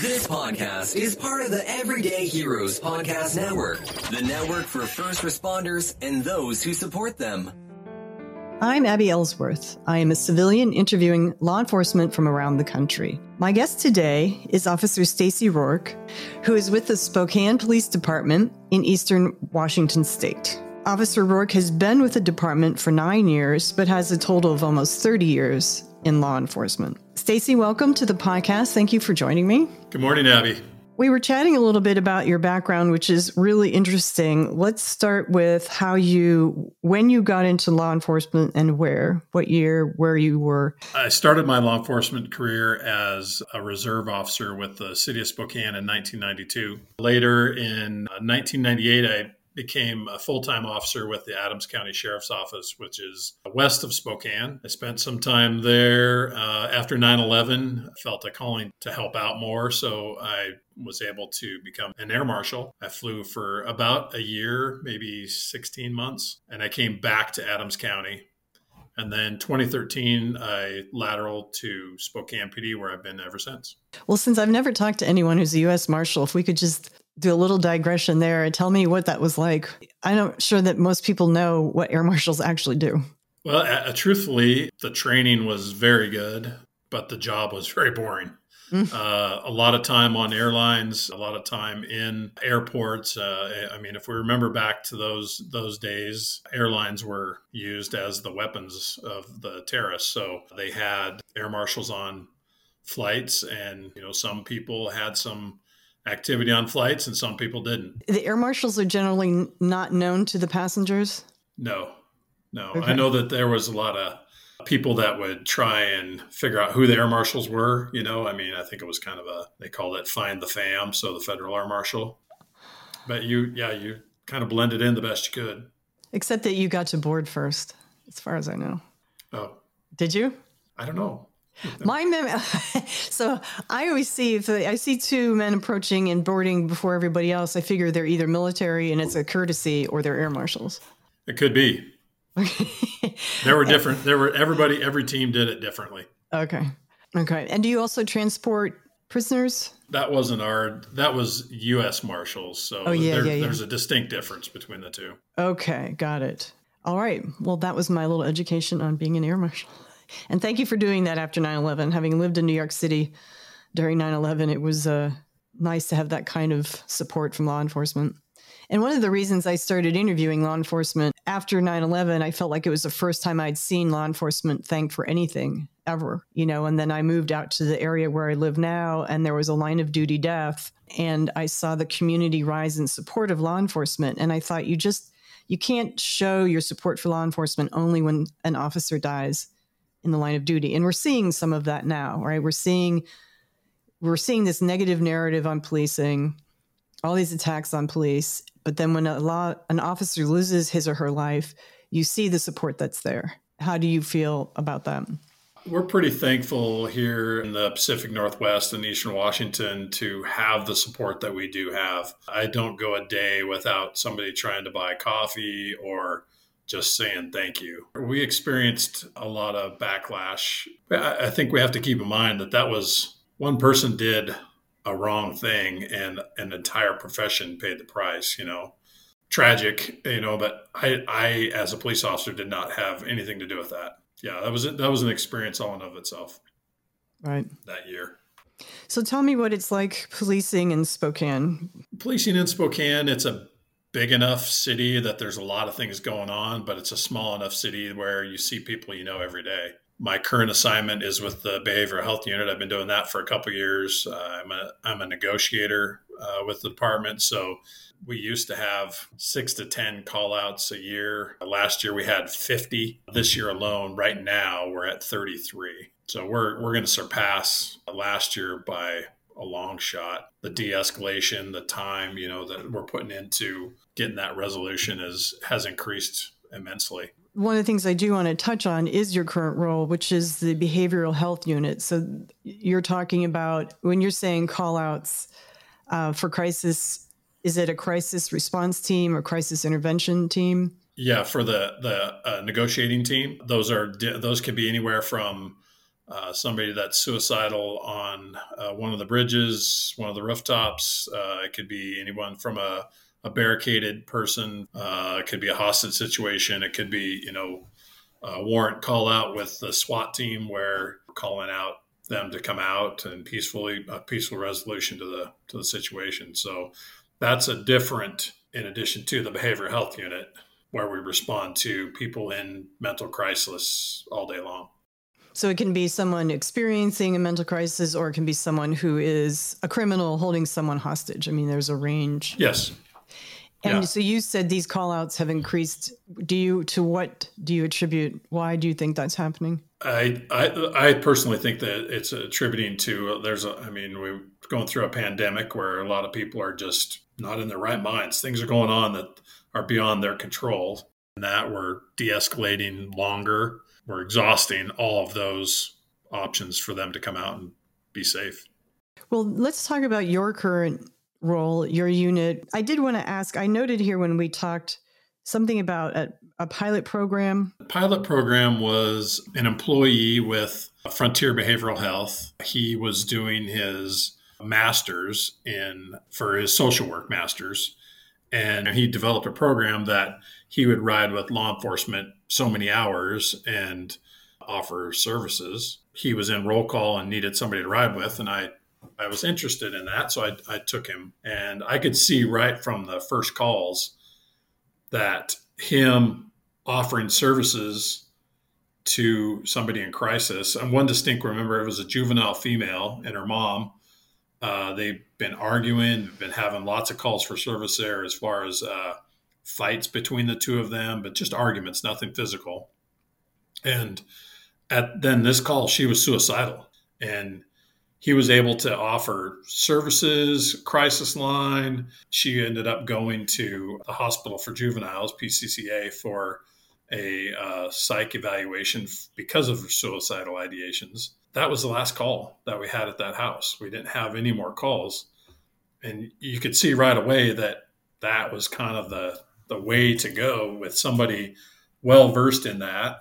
This podcast is part of the Everyday Heroes Podcast Network, the network for first responders and those who support them. I'm Abby Ellsworth. I am a civilian interviewing law enforcement from around the country. My guest today is Officer Stacy Rourke, who is with the Spokane Police Department in eastern Washington state. Officer Rourke has been with the department for nine years, but has a total of almost 30 years in law enforcement. Stacy, welcome to the podcast. Thank you for joining me. Good morning, Abby. We were chatting a little bit about your background, which is really interesting. Let's start with how you, when you got into law enforcement and where, what year, where you were. I started my law enforcement career as a reserve officer with the city of Spokane in 1992. Later in 1998, uh, I became a full time officer with the Adams County Sheriff's Office, which is west of Spokane. I spent some time there uh, after 9 11, felt a calling to help out more. So I was able to become an air marshal. I flew for about a year, maybe 16 months, and I came back to Adams County. And then 2013, I lateral to Spokane PD, where I've been ever since. Well, since I've never talked to anyone who's a U.S. Marshal, if we could just do a little digression there and tell me what that was like. I'm not sure that most people know what air marshals actually do. Well, uh, truthfully, the training was very good, but the job was very boring. Mm. Uh, a lot of time on airlines, a lot of time in airports. Uh, I mean, if we remember back to those those days, airlines were used as the weapons of the terrorists. So they had air marshals on flights, and you know, some people had some activity on flights, and some people didn't. The air marshals are generally not known to the passengers. No, no. Okay. I know that there was a lot of people that would try and figure out who the air marshals were. You know, I mean, I think it was kind of a they called it "find the fam," so the federal air marshal. But you, yeah, you kind of blended in the best you could. Except that you got to board first, as far as I know. Oh, did you? I don't know. My mem- so I always see if I see two men approaching and boarding before everybody else, I figure they're either military and it's a courtesy, or they're air marshals. It could be. there were different. There were everybody. Every team did it differently. Okay. Okay. And do you also transport prisoners? That wasn't our. That was U.S. Marshals. So oh, yeah, there, yeah, yeah. there's a distinct difference between the two. Okay, got it. All right. Well, that was my little education on being an air marshal. And thank you for doing that after 9 11. Having lived in New York City during 9 11, it was uh, nice to have that kind of support from law enforcement. And one of the reasons I started interviewing law enforcement after 9 11, I felt like it was the first time I'd seen law enforcement thanked for anything ever, you know. And then I moved out to the area where I live now, and there was a line of duty death. And I saw the community rise in support of law enforcement. And I thought, you just, you can't show your support for law enforcement only when an officer dies in the line of duty. And we're seeing some of that now, right? We're seeing we're seeing this negative narrative on policing, all these attacks on police. But then when a law an officer loses his or her life, you see the support that's there. How do you feel about that? We're pretty thankful here in the Pacific Northwest and Eastern Washington to have the support that we do have. I don't go a day without somebody trying to buy coffee or just saying thank you. We experienced a lot of backlash. I think we have to keep in mind that that was one person did a wrong thing and an entire profession paid the price, you know. Tragic, you know, but I, I as a police officer did not have anything to do with that. Yeah, that was that was an experience all in of itself. Right. That year. So tell me what it's like policing in Spokane. Policing in Spokane, it's a big enough city that there's a lot of things going on, but it's a small enough city where you see people you know every day. My current assignment is with the behavioral health unit. I've been doing that for a couple years. Uh, I'm a I'm a negotiator uh, with the department, so we used to have six to 10 call outs a year. Last year we had 50. This year alone, right now, we're at 33. So we're, we're going to surpass last year by a long shot. The de-escalation, the time, you know, that we're putting into getting that resolution is has increased immensely. One of the things I do want to touch on is your current role, which is the behavioral health unit. So you're talking about when you're saying call outs uh, for crisis, is it a crisis response team or crisis intervention team? Yeah, for the the uh, negotiating team, those are those can be anywhere from uh, somebody that's suicidal on uh, one of the bridges, one of the rooftops. Uh, it could be anyone from a, a barricaded person. Uh, it could be a hostage situation. It could be, you know, a warrant call out with the SWAT team where calling out them to come out and peacefully a peaceful resolution to the to the situation. So that's a different in addition to the behavioral health unit where we respond to people in mental crisis all day long. So it can be someone experiencing a mental crisis, or it can be someone who is a criminal holding someone hostage. I mean, there's a range. Yes. And yeah. so you said these call outs have increased. Do you, to what do you attribute? Why do you think that's happening? I, I, I personally think that it's attributing to, there's a, I mean, we're going through a pandemic where a lot of people are just not in their right minds. Things are going on that are beyond their control. And that we're de escalating longer we're exhausting all of those options for them to come out and be safe. Well, let's talk about your current role, your unit. I did want to ask, I noted here when we talked something about a, a pilot program. The pilot program was an employee with Frontier Behavioral Health. He was doing his master's in for his social work master's and he developed a program that he would ride with law enforcement so many hours and offer services. He was in roll call and needed somebody to ride with, and I I was interested in that, so I, I took him, and I could see right from the first calls that him offering services to somebody in crisis. And one distinct remember it was a juvenile female and her mom uh, they've been arguing, been having lots of calls for service there as far as uh, fights between the two of them, but just arguments, nothing physical. And at then this call, she was suicidal, and he was able to offer services, crisis line. She ended up going to the hospital for juveniles, PCCA, for a uh, psych evaluation because of her suicidal ideations that was the last call that we had at that house. We didn't have any more calls. And you could see right away that that was kind of the, the way to go with somebody well versed in that.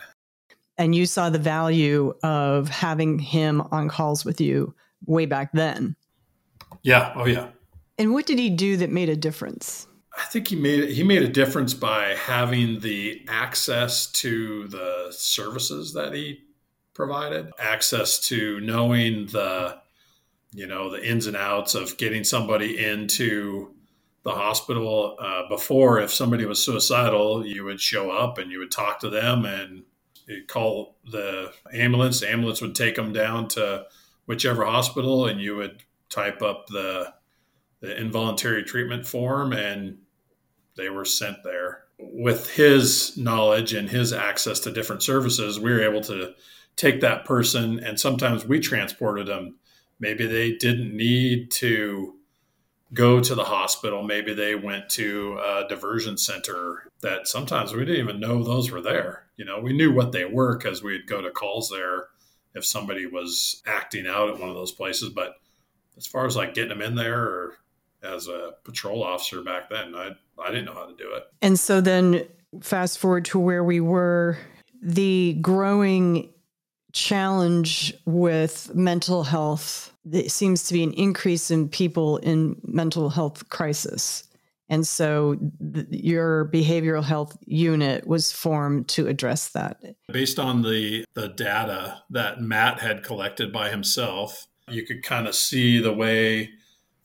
And you saw the value of having him on calls with you way back then. Yeah. Oh, yeah. And what did he do that made a difference? I think he made he made a difference by having the access to the services that he provided. Access to knowing the you know the ins and outs of getting somebody into the hospital uh, before if somebody was suicidal you would show up and you would talk to them and call the ambulance. The ambulance would take them down to whichever hospital and you would type up the the involuntary treatment form and they were sent there. With his knowledge and his access to different services we were able to take that person and sometimes we transported them maybe they didn't need to go to the hospital. Maybe they went to a diversion center that sometimes we didn't even know those were there. You know we knew what they were because we'd go to calls there if somebody was acting out at one of those places. But as far as like getting them in there or as a patrol officer back then i i didn't know how to do it. And so then fast forward to where we were the growing challenge with mental health. There seems to be an increase in people in mental health crisis. And so th- your behavioral health unit was formed to address that. Based on the, the data that Matt had collected by himself, you could kind of see the way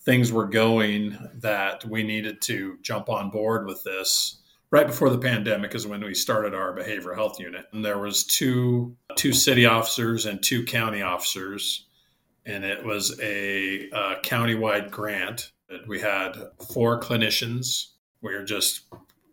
things were going that we needed to jump on board with this right before the pandemic is when we started our behavioral health unit. And there was two two city officers and two county officers, and it was a, a countywide grant. That we had four clinicians. We were just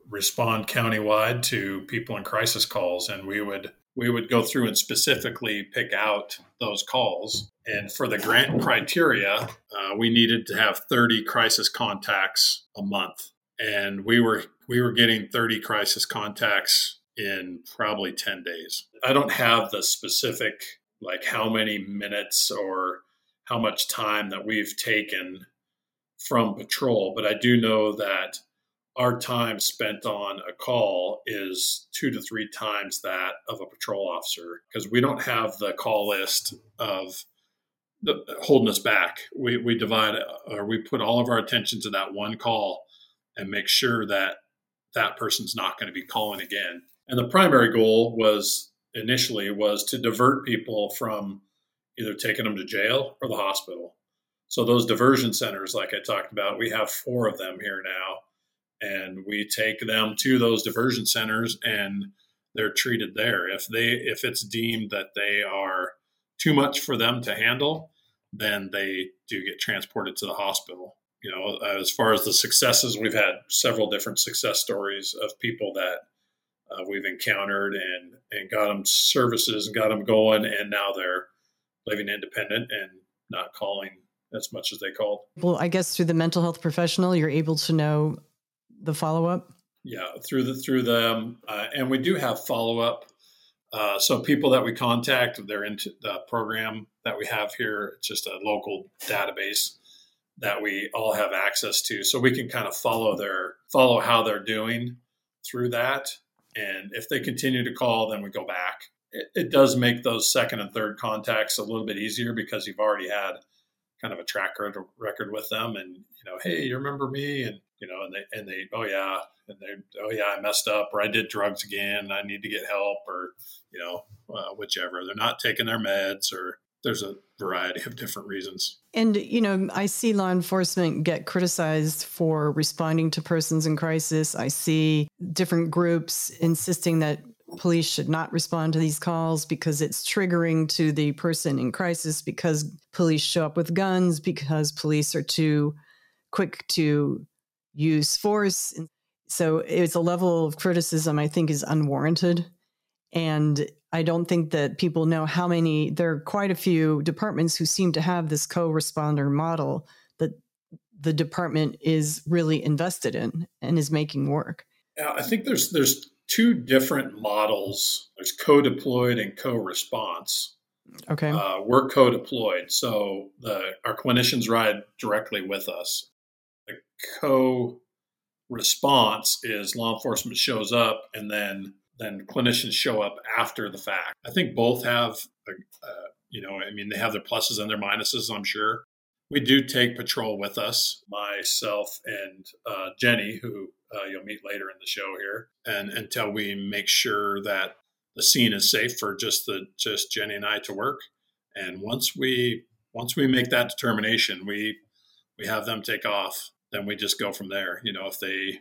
respond countywide to people in crisis calls, and we would we would go through and specifically pick out those calls. And for the grant criteria, uh, we needed to have 30 crisis contacts a month and we were we were getting 30 crisis contacts in probably 10 days. I don't have the specific like how many minutes or how much time that we've taken from patrol, but I do know that our time spent on a call is two to three times that of a patrol officer because we don't have the call list of the, holding us back. We, we divide or we put all of our attention to that one call and make sure that that person's not going to be calling again. And the primary goal was initially was to divert people from either taking them to jail or the hospital. So those diversion centers, like I talked about, we have four of them here now and we take them to those diversion centers and they're treated there if they if it's deemed that they are too much for them to handle then they do get transported to the hospital you know as far as the successes we've had several different success stories of people that uh, we've encountered and and got them services and got them going and now they're living independent and not calling as much as they called well i guess through the mental health professional you're able to know the follow up? Yeah, through the through them, uh, and we do have follow up. Uh, so people that we contact, they're into the program that we have here. It's just a local database that we all have access to, so we can kind of follow their follow how they're doing through that. And if they continue to call, then we go back. It, it does make those second and third contacts a little bit easier because you've already had kind of a track record with them, and you know, hey, you remember me, and you know, and they and they oh yeah, and they oh yeah, I messed up or I did drugs again, I need to get help or you know, uh, whichever. They're not taking their meds or there's a variety of different reasons. And you know, I see law enforcement get criticized for responding to persons in crisis. I see different groups insisting that police should not respond to these calls because it's triggering to the person in crisis because police show up with guns because police are too quick to use force. So it's a level of criticism I think is unwarranted. And I don't think that people know how many, there are quite a few departments who seem to have this co responder model that the department is really invested in and is making work. Yeah, I think there's there's two different models. There's co-deployed and co-response. Okay. Uh, we're co-deployed, so the our clinicians ride directly with us The co response is law enforcement shows up and then then clinicians show up after the fact. I think both have, uh, you know, I mean, they have their pluses and their minuses, I'm sure. We do take patrol with us, myself and uh, Jenny, who uh, you'll meet later in the show here, and until we make sure that the scene is safe for just the just Jenny and I to work. And once we once we make that determination, we we have them take off then we just go from there. You know, if they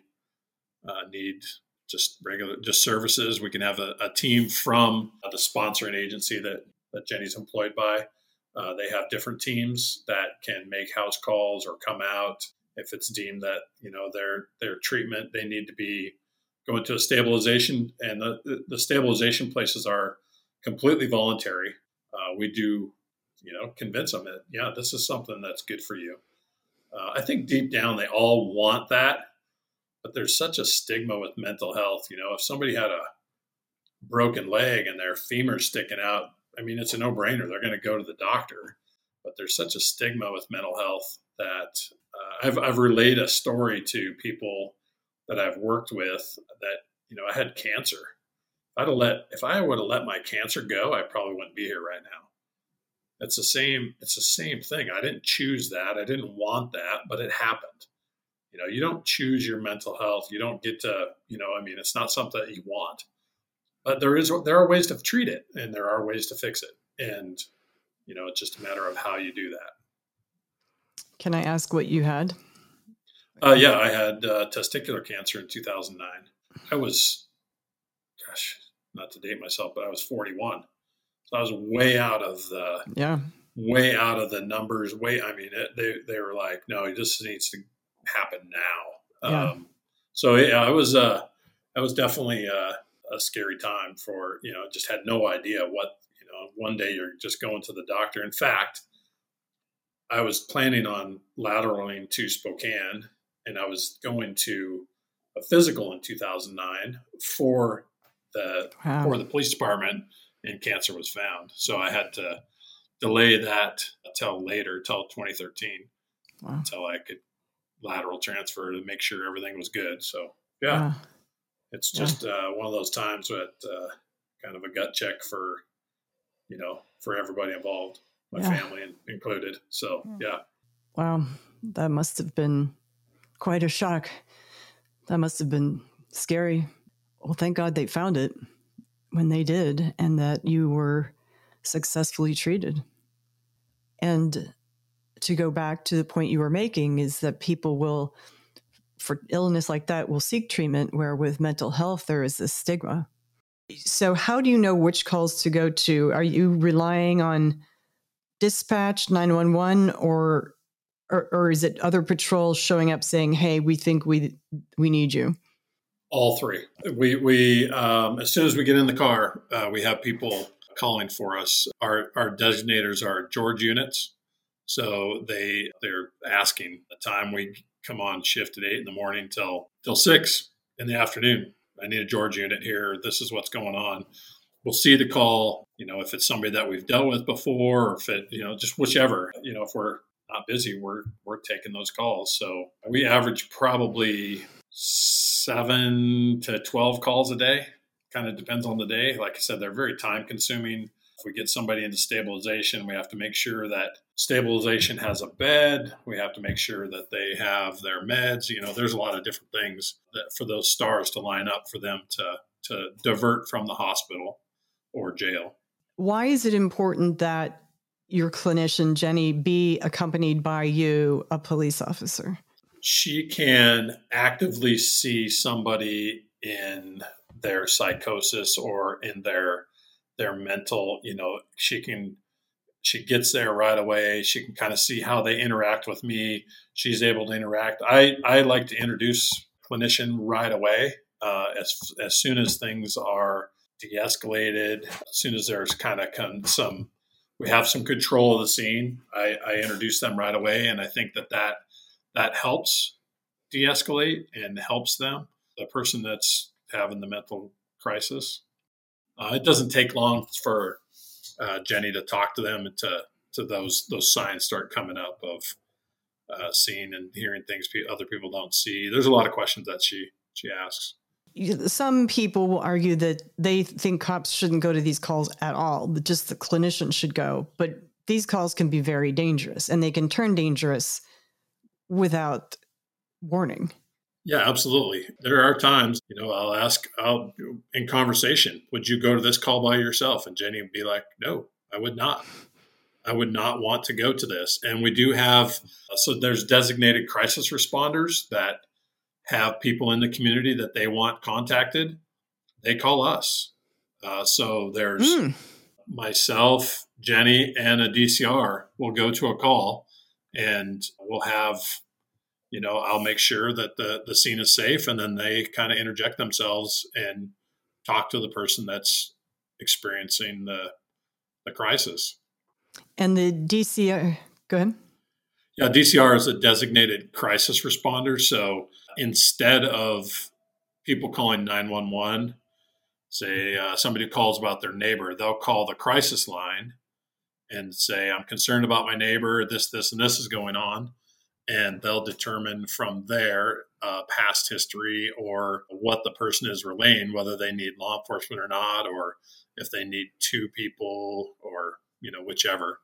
uh, need just regular just services, we can have a, a team from uh, the sponsoring agency that that Jenny's employed by. Uh, they have different teams that can make house calls or come out if it's deemed that you know their their treatment they need to be going to a stabilization and the, the stabilization places are completely voluntary. Uh, we do you know convince them that yeah this is something that's good for you uh, I think deep down they all want that, but there's such a stigma with mental health. You know, if somebody had a broken leg and their femur sticking out, I mean, it's a no brainer. They're going to go to the doctor. But there's such a stigma with mental health that uh, I've, I've relayed a story to people that I've worked with that, you know, I had cancer. I'd have let, if I would have let my cancer go, I probably wouldn't be here right now. It's the same. It's the same thing. I didn't choose that. I didn't want that, but it happened. You know, you don't choose your mental health. You don't get to. You know, I mean, it's not something that you want. But there is there are ways to treat it, and there are ways to fix it, and you know, it's just a matter of how you do that. Can I ask what you had? Uh, yeah, I had uh, testicular cancer in 2009. I was, gosh, not to date myself, but I was 41. So I was way out of the yeah, way out of the numbers. Way, I mean, it, they they were like, no, he just needs to happen now. Yeah. Um, so yeah, it was uh, was definitely uh, a scary time for you know, just had no idea what you know. One day you're just going to the doctor. In fact, I was planning on lateraling to Spokane, and I was going to a physical in 2009 for the wow. for the police department and cancer was found. So I had to delay that until later, until 2013, wow. until I could lateral transfer to make sure everything was good. So yeah, it's just yeah. uh, one of those times that uh, kind of a gut check for you know for everybody involved, my yeah. family included. So yeah. Wow, that must have been quite a shock. That must have been scary. Well, thank God they found it when they did, and that you were successfully treated. And to go back to the point you were making is that people will for illness like that will seek treatment where with mental health there is this stigma. So how do you know which calls to go to? Are you relying on dispatch 911 or or, or is it other patrols showing up saying hey we think we we need you all three. We we um, as soon as we get in the car uh, we have people calling for us. Our our designators are george units so they they're asking the time we come on shift at eight in the morning till till six in the afternoon. I need a George unit here. This is what's going on. We'll see the call. You know, if it's somebody that we've dealt with before, or if it, you know, just whichever. You know, if we're not busy, we're we're taking those calls. So we average probably seven to twelve calls a day. Kind of depends on the day. Like I said, they're very time consuming. If we get somebody into stabilization, we have to make sure that stabilization has a bed. We have to make sure that they have their meds. You know, there's a lot of different things that for those stars to line up for them to to divert from the hospital or jail. Why is it important that your clinician Jenny be accompanied by you, a police officer? She can actively see somebody in their psychosis or in their their mental, you know, she can she gets there right away. She can kind of see how they interact with me. She's able to interact. I, I like to introduce clinician right away uh, as, as soon as things are de-escalated, as soon as there's kind of some, we have some control of the scene. I, I introduce them right away. And I think that that, that helps de-escalate and helps them, the person that's having the mental crisis. Uh, it doesn't take long for uh, Jenny to talk to them and to to those those signs start coming up of uh, seeing and hearing things other people don't see. There's a lot of questions that she she asks. Some people will argue that they think cops shouldn't go to these calls at all, just the clinician should go. But these calls can be very dangerous, and they can turn dangerous without warning. Yeah, absolutely. There are times, you know, I'll ask, I'll in conversation, would you go to this call by yourself? And Jenny would be like, no, I would not. I would not want to go to this. And we do have, so there's designated crisis responders that have people in the community that they want contacted. They call us. Uh, so there's mm. myself, Jenny, and a DCR will go to a call and we'll have you know, I'll make sure that the, the scene is safe and then they kind of interject themselves and talk to the person that's experiencing the, the crisis. And the DCR, go ahead. Yeah, DCR is a designated crisis responder. So instead of people calling 911, say uh, somebody calls about their neighbor, they'll call the crisis line and say, I'm concerned about my neighbor, this, this, and this is going on and they'll determine from there uh, past history or what the person is relaying, whether they need law enforcement or not, or if they need two people or you know whichever.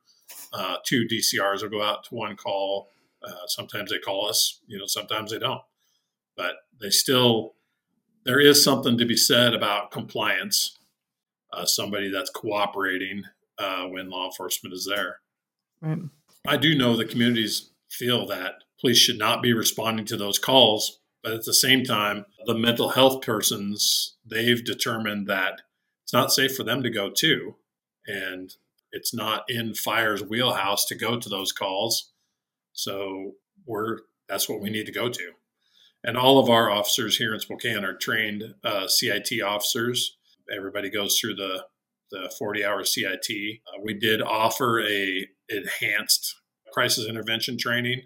Uh, two DCRs will go out to one call. Uh, sometimes they call us, you know, sometimes they don't, but they still. There is something to be said about compliance. Uh, somebody that's cooperating uh, when law enforcement is there. Right. I do know the communities feel that police should not be responding to those calls. But at the same time, the mental health persons, they've determined that it's not safe for them to go to. And it's not in fire's wheelhouse to go to those calls. So we're that's what we need to go to. And all of our officers here in Spokane are trained uh, CIT officers. Everybody goes through the the 40 hour CIT. Uh, we did offer a enhanced crisis intervention training.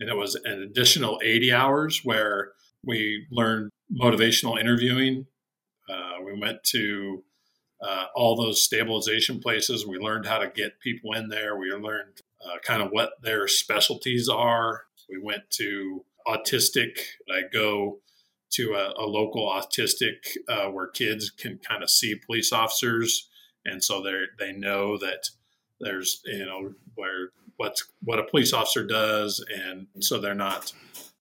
And it was an additional 80 hours where we learned motivational interviewing. Uh, we went to uh, all those stabilization places. We learned how to get people in there. We learned uh, kind of what their specialties are. We went to autistic. I go to a, a local autistic uh, where kids can kind of see police officers, and so they they know that there's you know where what's what a police officer does, and so they're not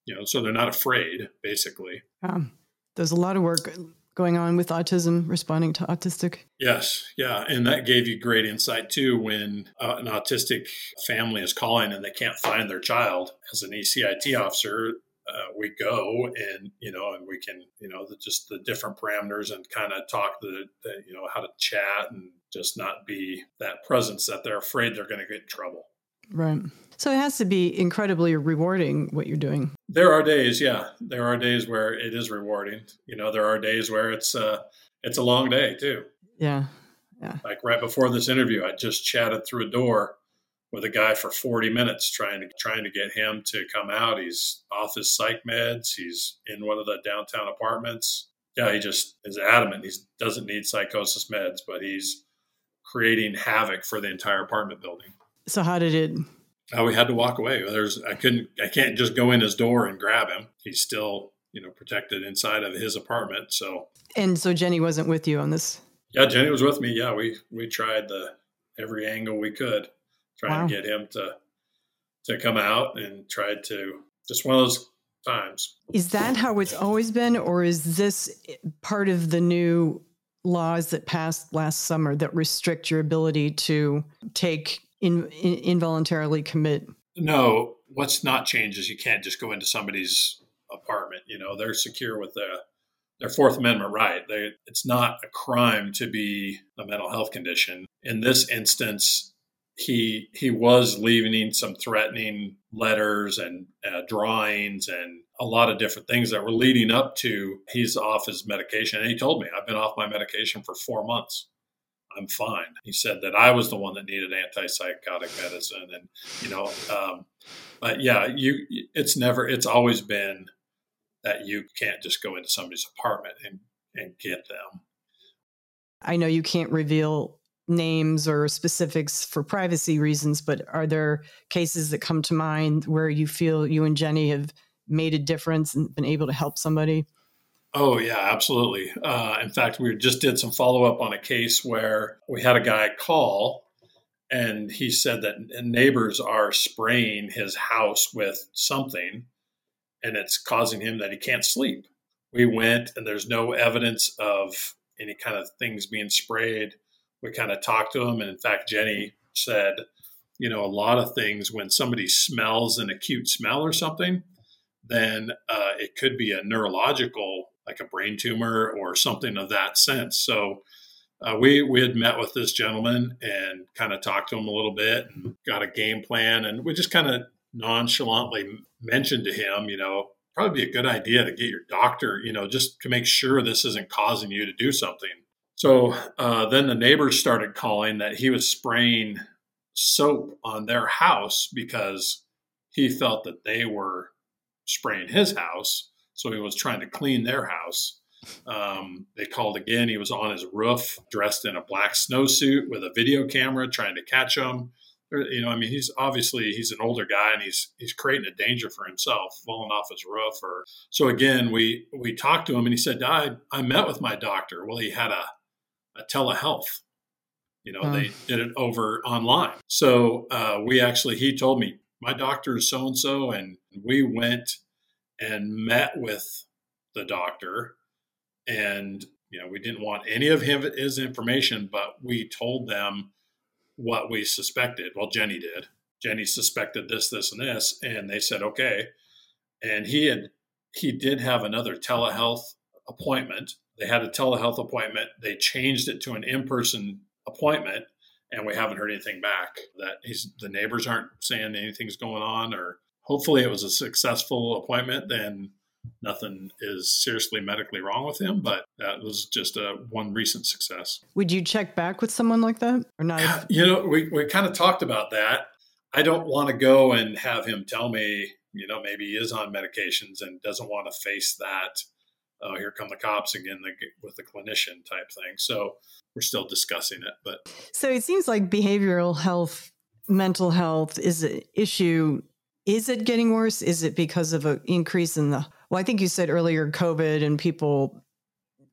you know so they're not afraid basically. Um, there's a lot of work going on with autism, responding to autistic. Yes, yeah, and that gave you great insight too. When uh, an autistic family is calling and they can't find their child, as an ECIT officer, uh, we go and you know and we can you know the, just the different parameters and kind of talk the, the, you know how to chat and just not be that presence that they're afraid they're going to get in trouble right so it has to be incredibly rewarding what you're doing there are days yeah there are days where it is rewarding you know there are days where it's uh it's a long day too yeah yeah like right before this interview i just chatted through a door with a guy for 40 minutes trying to trying to get him to come out. He's off his psych meds. He's in one of the downtown apartments. Yeah, he just is adamant he doesn't need psychosis meds, but he's creating havoc for the entire apartment building. So how did it? Uh, we had to walk away. There's I couldn't I can't just go in his door and grab him. He's still you know protected inside of his apartment. So and so Jenny wasn't with you on this. Yeah, Jenny was with me. Yeah, we we tried the every angle we could trying wow. to get him to to come out and tried to just one of those times. Is that how it's always been, or is this part of the new laws that passed last summer that restrict your ability to take in, in, involuntarily commit? No, what's not changed is you can't just go into somebody's apartment. You know, they're secure with the their Fourth Amendment right. They, it's not a crime to be a mental health condition. In this instance, he he was leaving some threatening letters and uh, drawings and a lot of different things that were leading up to he's off his medication. And he told me, I've been off my medication for four months. I'm fine. He said that I was the one that needed antipsychotic medicine, and you know, um, but yeah, you it's never it's always been that you can't just go into somebody's apartment and and get them. I know you can't reveal names or specifics for privacy reasons, but are there cases that come to mind where you feel you and Jenny have made a difference and been able to help somebody? Oh yeah, absolutely. Uh, in fact, we just did some follow up on a case where we had a guy call, and he said that neighbors are spraying his house with something, and it's causing him that he can't sleep. We went, and there's no evidence of any kind of things being sprayed we kind of talked to him. And in fact, Jenny said, you know, a lot of things when somebody smells an acute smell or something, then uh, it could be a neurological, like a brain tumor or something of that sense. So uh, we we had met with this gentleman and kind of talked to him a little bit and got a game plan, and we just kind of nonchalantly mentioned to him, you know, probably a good idea to get your doctor, you know, just to make sure this isn't causing you to do something. So uh, then the neighbors started calling that he was spraying soap on their house because he felt that they were spraying his house. So he was trying to clean their house. Um, they called again. He was on his roof, dressed in a black snowsuit with a video camera, trying to catch him. You know, I mean, he's obviously he's an older guy and he's he's creating a danger for himself, falling off his roof. Or so again, we we talked to him and he said, "I I met with my doctor." Well, he had a a telehealth. You know, they did it over online. So uh, we actually, he told me, my doctor is so and so. And we went and met with the doctor. And, you know, we didn't want any of his information, but we told them what we suspected. Well, Jenny did. Jenny suspected this, this, and this. And they said, okay. And he had, he did have another telehealth appointment they had a telehealth appointment. They changed it to an in person appointment, and we haven't heard anything back. That he's, the neighbors aren't saying anything's going on, or hopefully it was a successful appointment. Then nothing is seriously medically wrong with him, but that was just a one recent success. Would you check back with someone like that or not? You know, we, we kind of talked about that. I don't want to go and have him tell me, you know, maybe he is on medications and doesn't want to face that oh, here come the cops again with the clinician type thing. So we're still discussing it. But so it seems like behavioral health, mental health is an issue is it getting worse? Is it because of an increase in the, well, I think you said earlier COVID and people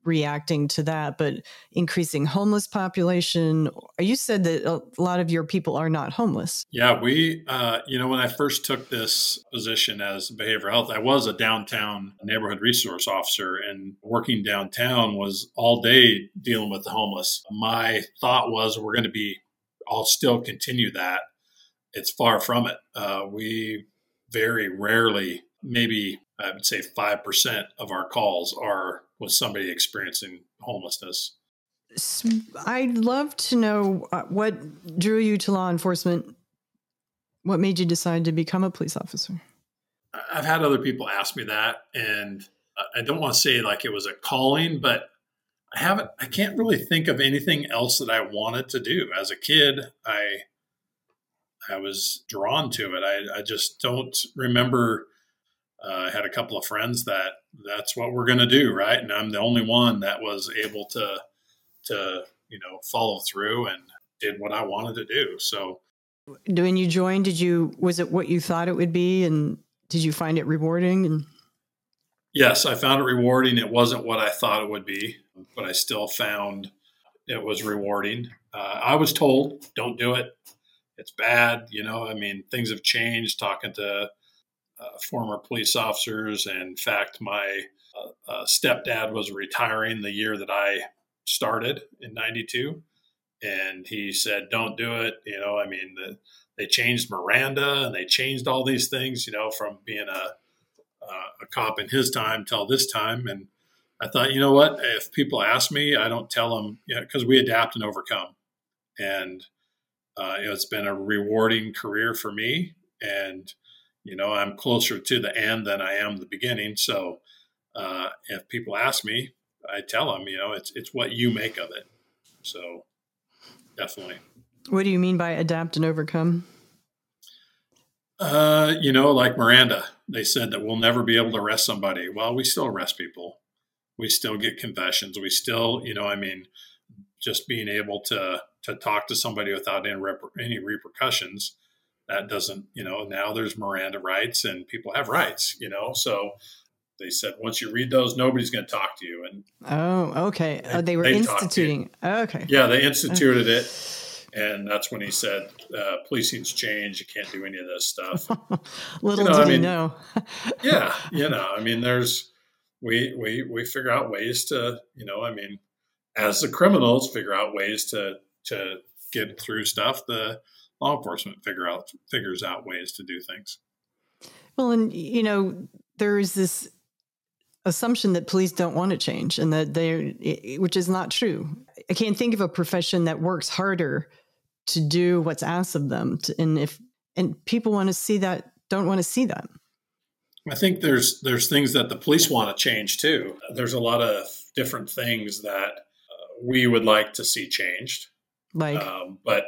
reacting to that, but increasing homeless population. You said that a lot of your people are not homeless. Yeah, we, uh, you know, when I first took this position as behavioral health, I was a downtown neighborhood resource officer, and working downtown was all day dealing with the homeless. My thought was we're going to be, I'll still continue that it's far from it. Uh, we very rarely, maybe I would say 5% of our calls are with somebody experiencing homelessness. I'd love to know uh, what drew you to law enforcement. What made you decide to become a police officer? I've had other people ask me that, and I don't want to say like it was a calling, but I haven't. I can't really think of anything else that I wanted to do. As a kid, I I was drawn to it. I, I just don't remember. Uh, I had a couple of friends that that's what we're going to do, right? And I'm the only one that was able to to you know follow through and did what I wanted to do. So, when you joined, did you was it what you thought it would be, and did you find it rewarding? And yes, I found it rewarding. It wasn't what I thought it would be, but I still found it was rewarding. Uh, I was told, "Don't do it it's bad. You know, I mean, things have changed. Talking to uh, former police officers, and in fact, my uh, uh, stepdad was retiring the year that I started in '92, and he said, "Don't do it." You know, I mean, the, they changed Miranda and they changed all these things. You know, from being a a cop in his time till this time, and I thought, you know what? If people ask me, I don't tell them, because you know, we adapt and overcome. And uh, you know, it's been a rewarding career for me, and you know, I'm closer to the end than I am the beginning. So, uh, if people ask me, I tell them, you know, it's it's what you make of it. So, definitely. What do you mean by adapt and overcome? Uh, you know, like Miranda, they said that we'll never be able to arrest somebody. Well, we still arrest people. We still get confessions. We still, you know, I mean, just being able to to talk to somebody without any, any repercussions that doesn't you know now there's miranda rights and people have rights you know? So they said once you read those nobody's going to talk to you. And oh okay. They, oh, they were they instituting okay. Yeah they instituted it. And that's when he said uh, policing's changed. You can't do any of this stuff. Little you know, did I mean, know. yeah you know i mean there's we we we figure out ways to you know i mean as the criminals figure out ways to to get through stuff, the law enforcement figure out figures out ways to do things. Well, and you know, there is this assumption that police don't want to change, and that they're, which is not true. I can't think of a profession that works harder to do what's asked of them, to, and if and people want to see that, don't want to see that. I think there's there's things that the police want to change too. There's a lot of different things that uh, we would like to see changed. Like, um, but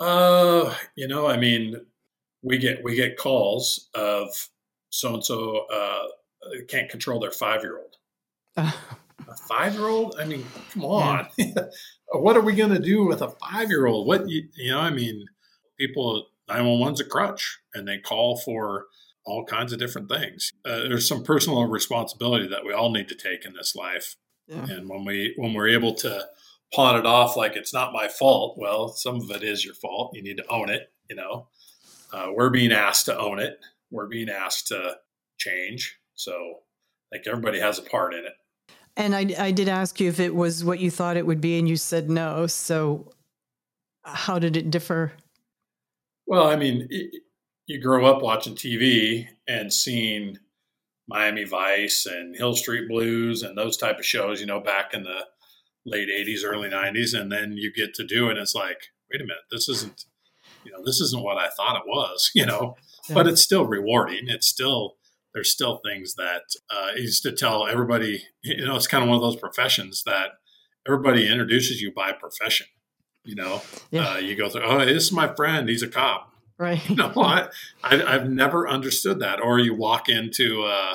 uh, you know, I mean, we get we get calls of so and so can't control their five year old. a five year old? I mean, come on. Yeah. what are we going to do with a five year old? What you, you know? I mean, people nine one one's a crutch, and they call for all kinds of different things. Uh, there's some personal responsibility that we all need to take in this life, yeah. and when we when we're able to pawn it off like it's not my fault. Well, some of it is your fault. You need to own it. You know, uh, we're being asked to own it. We're being asked to change. So, like everybody has a part in it. And I, I did ask you if it was what you thought it would be, and you said no. So, how did it differ? Well, I mean, it, you grow up watching TV and seeing Miami Vice and Hill Street Blues and those type of shows. You know, back in the late 80s early 90s and then you get to do it and it's like wait a minute this isn't you know this isn't what i thought it was you know? Yeah. but it's still rewarding it's still there's still things that uh, used to tell everybody you know it's kind of one of those professions that everybody introduces you by profession you know? Yeah. uh, you go through oh this is my friend he's a cop. Right. You know I, I, have never understood that or you walk into uh,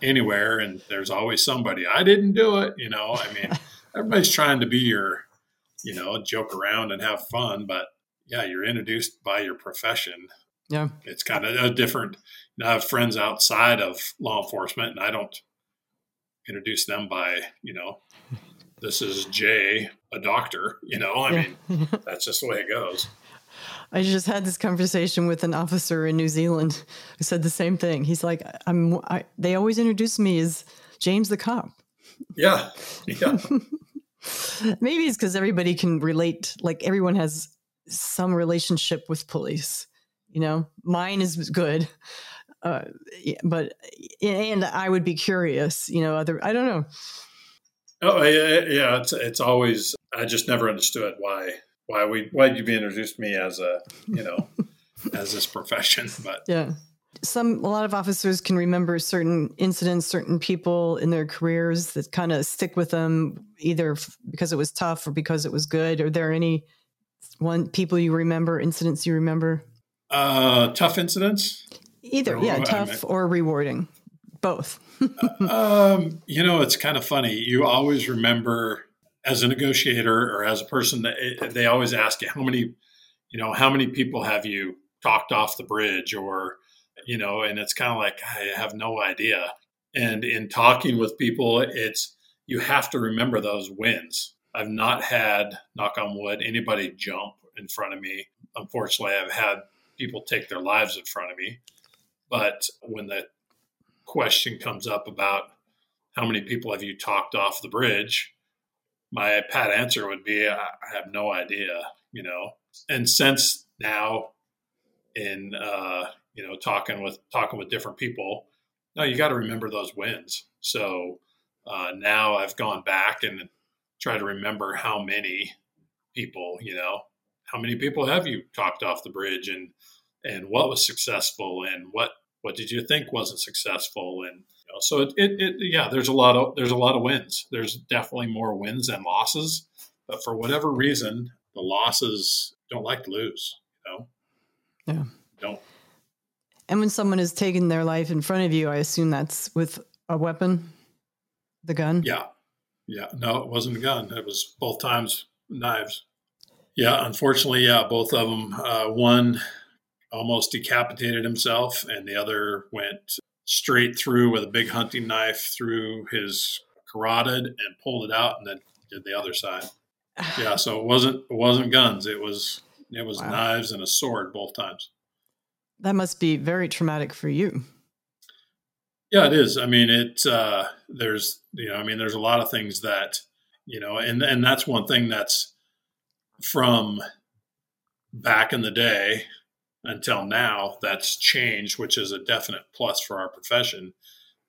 anywhere and there's always somebody i didn't do it you know? I mean everybody's trying to be your, you know, joke around and have fun, but yeah, you're introduced by your profession. Yeah. It's kind of a different. You know, I have friends outside of law enforcement, and I don't introduce them by, you know, this is Jay, a doctor. You know, I Yeah. mean, that's just the way it goes. I just had this conversation with an officer in New Zealand who said the same thing. He's like, "I'm." I, they always introduce me as James the cop. Yeah, yeah, Maybe it's because everybody can relate. Like everyone has some relationship with police. You know, mine is good, uh, but and I would be curious. You know, other I don't know. oh yeah, yeah. It's it's always. I just never understood why why we why you be introduced to me as a you know as this profession, but Yeah. Some a lot of officers can remember certain incidents, certain people in their careers that kind of stick with them either f- because it was tough or because it was good. Are there any one people you remember, incidents you remember? uh, tough incidents. Either, Oh, yeah, tough or rewarding. Both. Um, you know, it's kind of funny. You always remember as a negotiator or as a person that they always ask you how many, you know, how many people have you talked off the bridge or, you know, and it's kind of like, I have no idea. And in talking with people, it's, you have to remember those wins. I've not had, knock on wood, anybody jump in front of me. Unfortunately, I've had people take their lives in front of me. But when the question comes up about how many people have you talked off the bridge, my pat answer would be I have no idea, you know. And since now, in uh, you know talking with talking with different people, no, you got to remember those wins. So uh, now I've gone back and try to remember how many people, you know, how many people have you talked off the bridge and and what was successful and what what did you think wasn't successful and you know, so it, it, it yeah there's a lot of there's a lot of wins there's definitely more wins than losses but for whatever reason the losses don't like to lose you know Yeah. don't And when someone is taking their life in front of you, I assume that's with a weapon, the gun. yeah. Yeah. No it wasn't a gun. It was both times knives. Yeah unfortunately yeah both of them uh, one almost decapitated himself and the other went straight through with a big hunting knife through his carotid and pulled it out and then did the other side. Yeah so it wasn't it wasn't guns. It was it was Wow. knives and a sword both times That must be very traumatic for you. yeah it is i mean it uh there's you know i mean there's a lot of things that you know and and that's one thing that's from back in the day until now that's changed which is a definite plus for our profession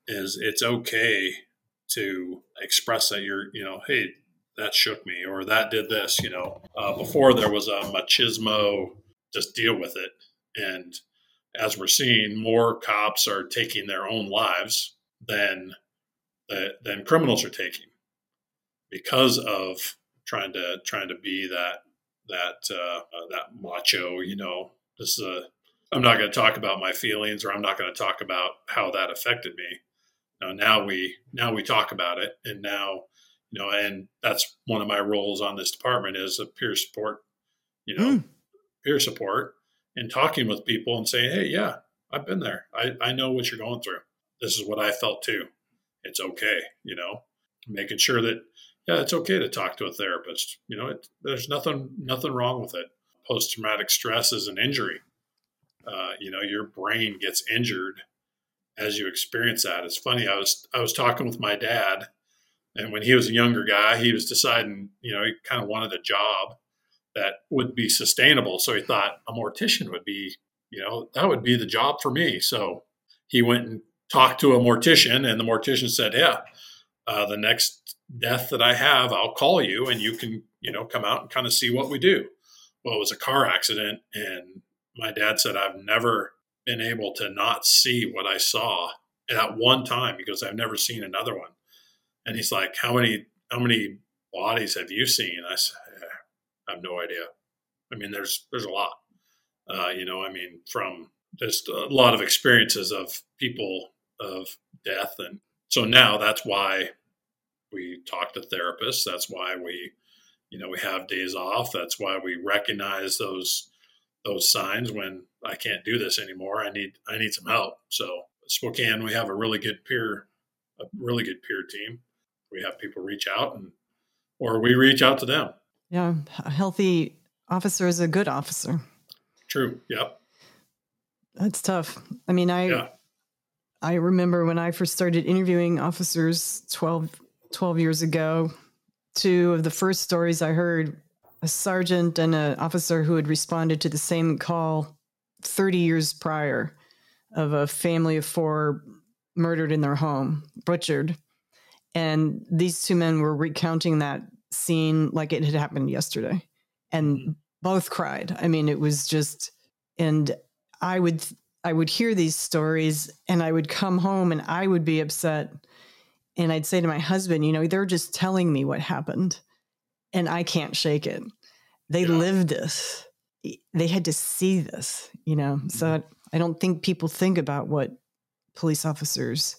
is it's okay to express that you're you know hey that shook me or that did this you know uh, before there was a machismo just deal with it and as we're seeing more cops are taking their own lives than than criminals are taking because of trying to trying to be that that uh, uh, that macho you know? This is a i'm not going to talk about my feelings or i'm not going to talk about how that affected me. Now, now we now we talk about it and now you know and that's one of my roles on this department is a peer support you know Mm. peer support and talking with people and saying hey yeah i've been there. I, I know what you're going through. This is what i felt too. It's okay you know making sure that yeah it's okay to talk to a therapist. You know it, there's nothing nothing wrong with it. Post-traumatic stress is an injury. Uh, you know your brain gets injured as you experience that. It's funny i was i was talking with my dad and when he was a younger guy he was deciding you know he kind of wanted a job that would be sustainable. So he thought a mortician would be you know that would be the job for me. So he went and talked to a mortician and the mortician said yeah uh, the next death that i have i'll call you and you can you know come out and kind of see what we do. Well it was a car accident and my dad said i've never been able to not see what i saw at one time because i've never seen another one. And he's like how many how many bodies have you seen? I said "Eh, i have no idea i mean there's there's a lot uh, you know i mean from just a lot of experiences of people of death and so now that's why we talk to therapists that's why we you know we have days off that's why we recognize those those signs when I can't do this anymore. I need I need some help. So Spokane, we have a really good peer, a really good peer team. We have people reach out and or we reach out to them. Yeah, a healthy officer is a good officer. True. Yeah. That's tough. I mean, I yeah. I remember when I first started interviewing officers 12, 12 years ago, two of the first stories I heard a sergeant and an officer who had responded to the same call 30 years prior of a family of four murdered in their home, butchered. And these two men were recounting that scene like it had happened yesterday. And mm-hmm. both cried. I mean, it was just and I would I would hear these stories and I would come home and I would be upset and I'd say to my husband, you know, they're just telling me what happened and I can't shake it. They yeah. lived this. They had to see this, you know. Mm-hmm. So I don't think people think about what police officers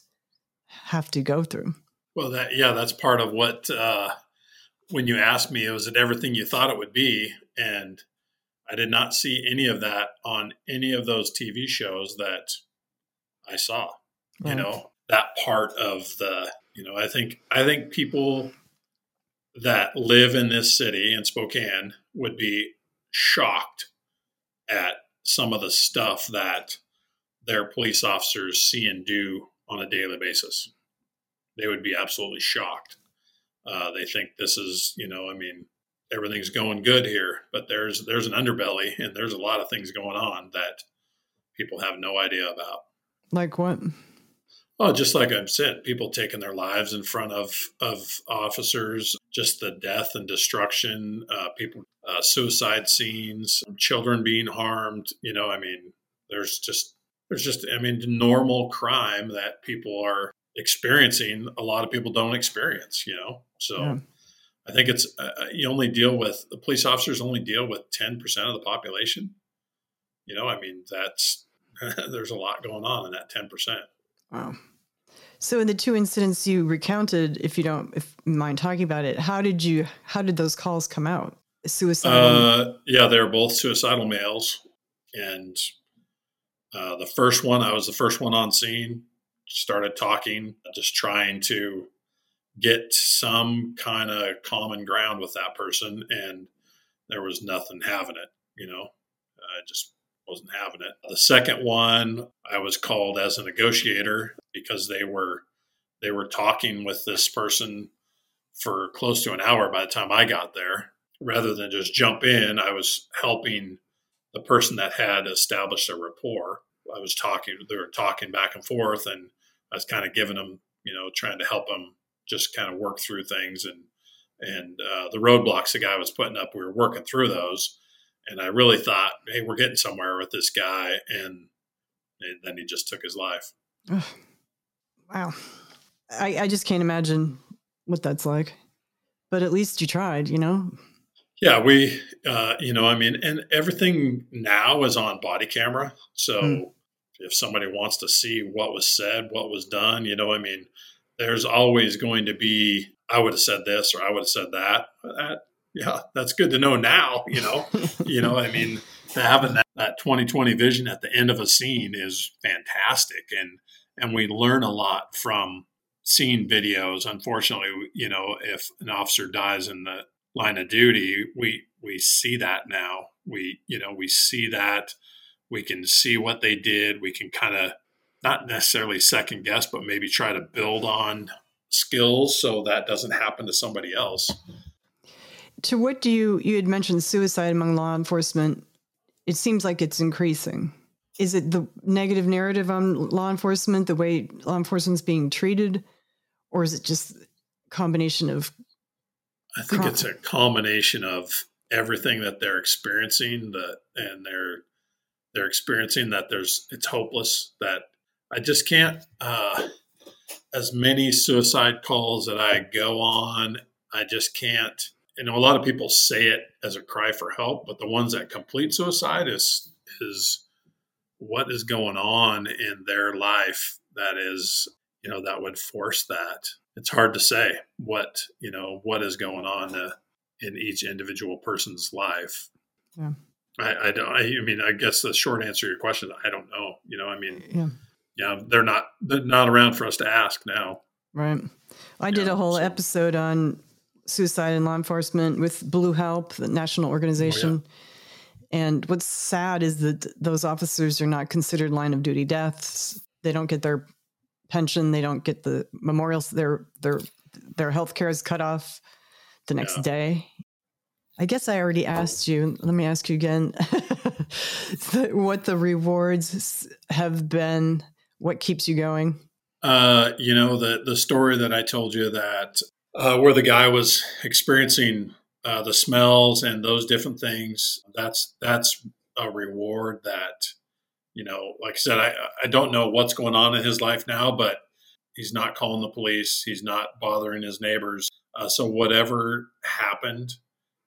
have to go through. Well, that yeah, that's part of what uh, when you asked me, was it everything you thought it would be? And I did not see any of that on any of those TV shows that I saw. Right. You know, that part of the, you know, I think I think people that live in this city in Spokane would be shocked at some of the stuff that their police officers see and do on a daily basis. They would be absolutely shocked. Uh, they think this is, you know, I mean, everything's going good here, but there's there's an underbelly and there's a lot of things going on that people have no idea about. Like what? Oh, just like I've said, people taking their lives in front of of officers, just the death and destruction, uh, people, uh, suicide scenes, children being harmed. You know, I mean, there's just there's just I mean, normal crime that people are experiencing. A lot of people don't experience. You know, so. Yeah. I think it's uh, uh, you only deal with the police officers only deal with ten percent of the population. You know, I mean that's there's a lot going on in that ten percent. Wow. So in the two incidents you recounted, if you don't if you mind talking about it, how did you how did those calls come out? Suicidal? Uh, yeah, they're both suicidal males, and uh, the first one, I was the first one on scene. Started talking, just trying to get some kind of common ground with that person, and there was nothing having it. You know, I just wasn't having it. The second one, I was called as a negotiator because they were they were talking with this person for close to an hour by the time I got there. Rather than just jump in, I was helping the person that had established a rapport. I was talking, they were talking back and forth, and I was kind of giving them, you know, trying to help them just kind of work through things and and uh, the roadblocks the guy was putting up, we were working through those. And I really thought, hey, we're getting somewhere with this guy, and, and then he just took his life. wow, I, I just can't imagine what that's like. But at least you tried, you know. Yeah, we, uh, you know, I mean, and everything now is on body camera. So mm. If somebody wants to see what was said, what was done, you know, I mean, there's always going to be, I would have said this or I would have said that. that yeah, that's good to know now, you know, you know, I mean, having that, that 2020 vision at the end of a scene is fantastic. And, and we learn a lot from seeing videos. Unfortunately, you know, if an officer dies in the line of duty, we, we see that now. We, you know, we see that we can see what they did. We can kind of not necessarily second guess, but maybe try to build on skills so that doesn't happen to somebody else. To what do you you had mentioned suicide among law enforcement? It seems like it's increasing. Is it the negative narrative on law enforcement, the way law enforcement's being treated, or is it just combination of? I think it's a combination of everything that they're experiencing, that and they're they're experiencing that there's it's hopeless that I just can't. Uh, as many suicide calls that I go on, I just can't. You know, a lot of people say it as a cry for help, but the ones that complete suicide is is what is going on in their life that is, you know, that would force that. It's hard to say what you know what is going on uh, in each individual person's life. Yeah. I, I don't. I, I, mean, I guess the short answer to your question, I don't know. You know, I mean, yeah, yeah, they're not they're not around for us to ask now. Right. I did a whole so. episode on suicide in law enforcement with Blue Help, the national organization. Oh, yeah. And what's sad is that those officers are not considered line of duty deaths. They don't get their pension. They don't get the memorials. Their their their health care is cut off the next yeah. day. I guess I already asked you. Let me ask you again what the rewards have been, what keeps you going? Uh, you know, the, the story that I told you that uh, where the guy was experiencing uh, the smells and those different things, that's, that's a reward that, you know, like I said, I, I don't know what's going on in his life now, but he's not calling the police. He's not bothering his neighbors. Uh, so whatever happened,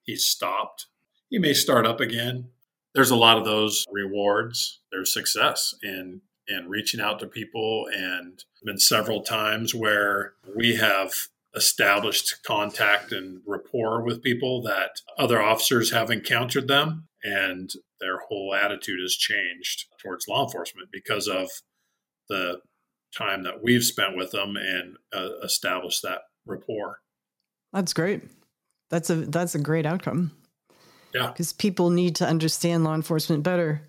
he stopped. He may start up again. There's a lot of those rewards. There's success in in reaching out to people, and been several times where we have established contact and rapport with people that other officers have encountered them, and their whole attitude has changed towards law enforcement because of the time that we've spent with them and uh, established that rapport. That's great. That's a that's a great outcome. Yeah. Because people need to understand law enforcement better.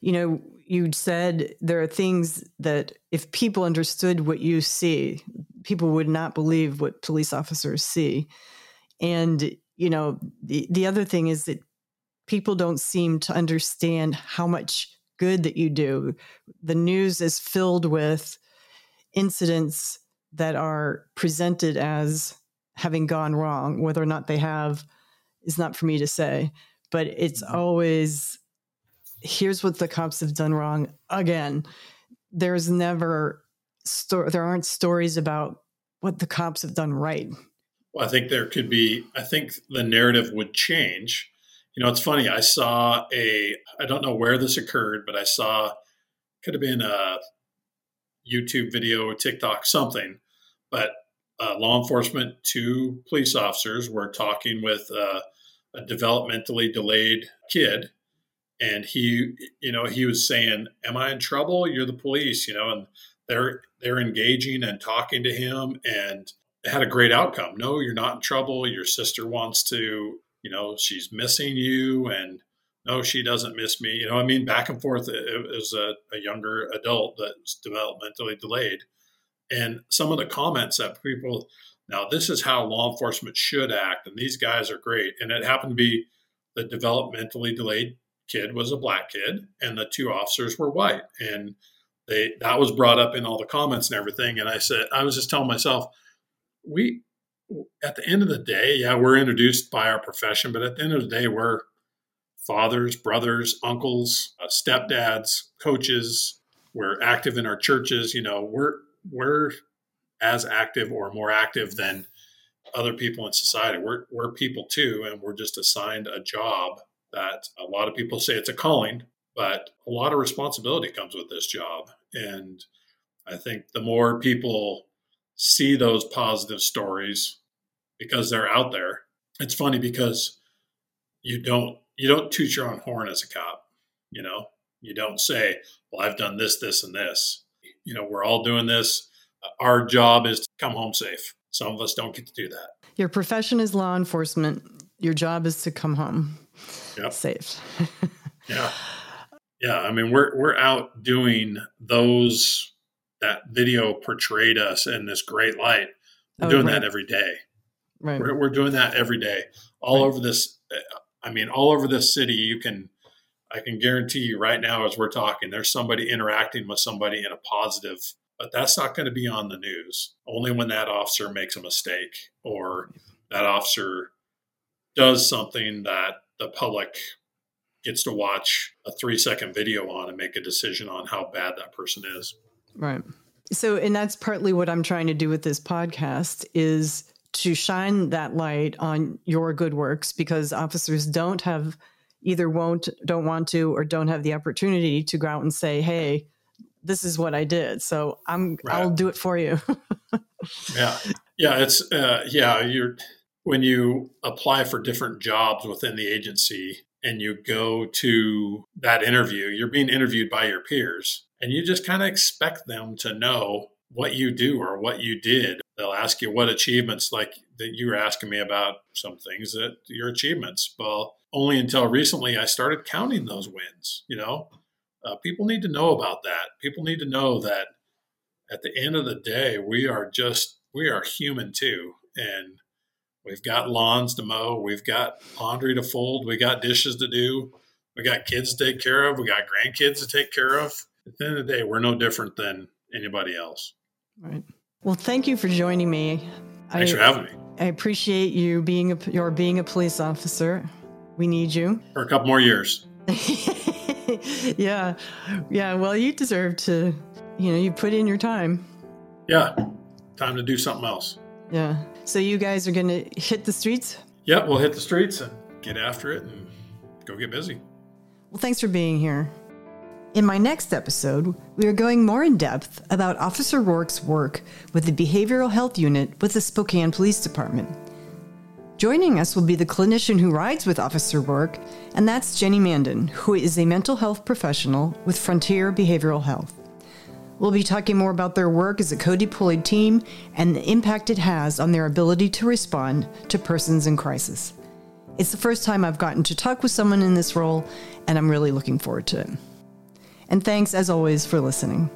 You know, you said there are things that if people understood what you see, people would not believe what police officers see. And, you know, the, the other thing is that people don't seem to understand how much good that you do. The news is filled with incidents that are presented as having gone wrong. Whether or not they have is not for me to say, but it's mm-hmm. always here's what the cops have done wrong again. There's never sto- there aren't stories about what the cops have done right. Well, I think there could be. I think the narrative would change. You know, it's funny. I saw a. I don't know where this occurred, but I saw could have been a YouTube video, or TikTok, something. But uh, law enforcement, two police officers were talking with uh, a developmentally delayed kid. And he, you know, he was saying, "Am I in trouble? You're the police," you know, and they're they're engaging and talking to him, and had a great outcome. No, you're not in trouble. Your sister wants to, you know, she's missing you, and no, she doesn't miss me. You know, I mean, back and forth. It was a, a younger adult that's developmentally delayed, and some of the comments that people now this is how law enforcement should act and these guys are great and it happened to be the developmentally delayed kid was a black kid and the two officers were white. And they that was brought up in all the comments and everything and i said i was just telling myself we at the end of the day yeah we're introduced by our profession but at the end of the day we're fathers brothers uncles uh, stepdads coaches. We're active in our churches you know we're we're as active or more active than other people in society. We're we're people too, and we're just assigned a job that a lot of people say it's a calling, but a lot of responsibility comes with this job. And I think the more people see those positive stories because they're out there, it's funny because you don't you don't toot your own horn as a cop. You know, you don't say, "Well, I've done this, this, and this." You know, we're all doing this our job is to come home safe. Some of us don't get to do that. Your profession is law enforcement. Your job is to come home yep. safe. yeah. Yeah. I mean, we're, we're out doing those that video portrayed us in this great light. We're oh, doing right. that every day. Right. We're, we're, doing that every day all right. over this. Eh, I mean, all over this city, you can, I can guarantee you right now, as we're talking, there's somebody interacting with somebody in a positive but that's not going to be on the news. Only when that officer makes a mistake or that officer does something that the public gets to watch a three second video on and make a decision on how bad that person is. Right. So, and that's partly what I'm trying to do with this podcast is to shine that light on your good works because officers don't have either won't, don't want to, or don't have the opportunity to go out and say, hey, this is what I did. So I'm right. I'll do it for you. yeah. Yeah, it's uh, yeah, you're when you apply for different jobs within the agency, and you go to that interview, you're being interviewed by your peers, and you just kind of expect them to know what you do or what you did. They'll ask you what achievements, like that you were asking me about some things that your achievements. Well, only until recently I started counting those wins. You know, uh, people need to know about that. People need to know that at the end of the day, we are just we are human too, and we've got lawns to mow, we've got laundry to fold, we got dishes to do, we got kids to take care of, we got grandkids to take care of. At the end of the day, we're no different than anybody else. Right. Well, thank you for joining me. Thanks I, for having me. I appreciate you being a your being a police officer. We need you for a couple more years. yeah, yeah. Well, you deserve to. You know, you put in your time. Yeah, time to do something else. Yeah. So you guys are going to hit the streets? Yeah. we'll hit the streets and get after it and go get busy. Well, thanks for being here. In my next episode, we are going more in depth about Officer Rourke's work with the Behavioral Health Unit with the Spokane Police Department. Joining us will be the clinician who rides with Officer Rourke, and that's Jenny Mandan, who is a mental health professional with Frontier Behavioral Health. We'll be talking more about their work as a co deployed team and the impact it has on their ability to respond to persons in crisis. It's the first time I've gotten to talk with someone in this role, and I'm really looking forward to it. And thanks, as always, for listening.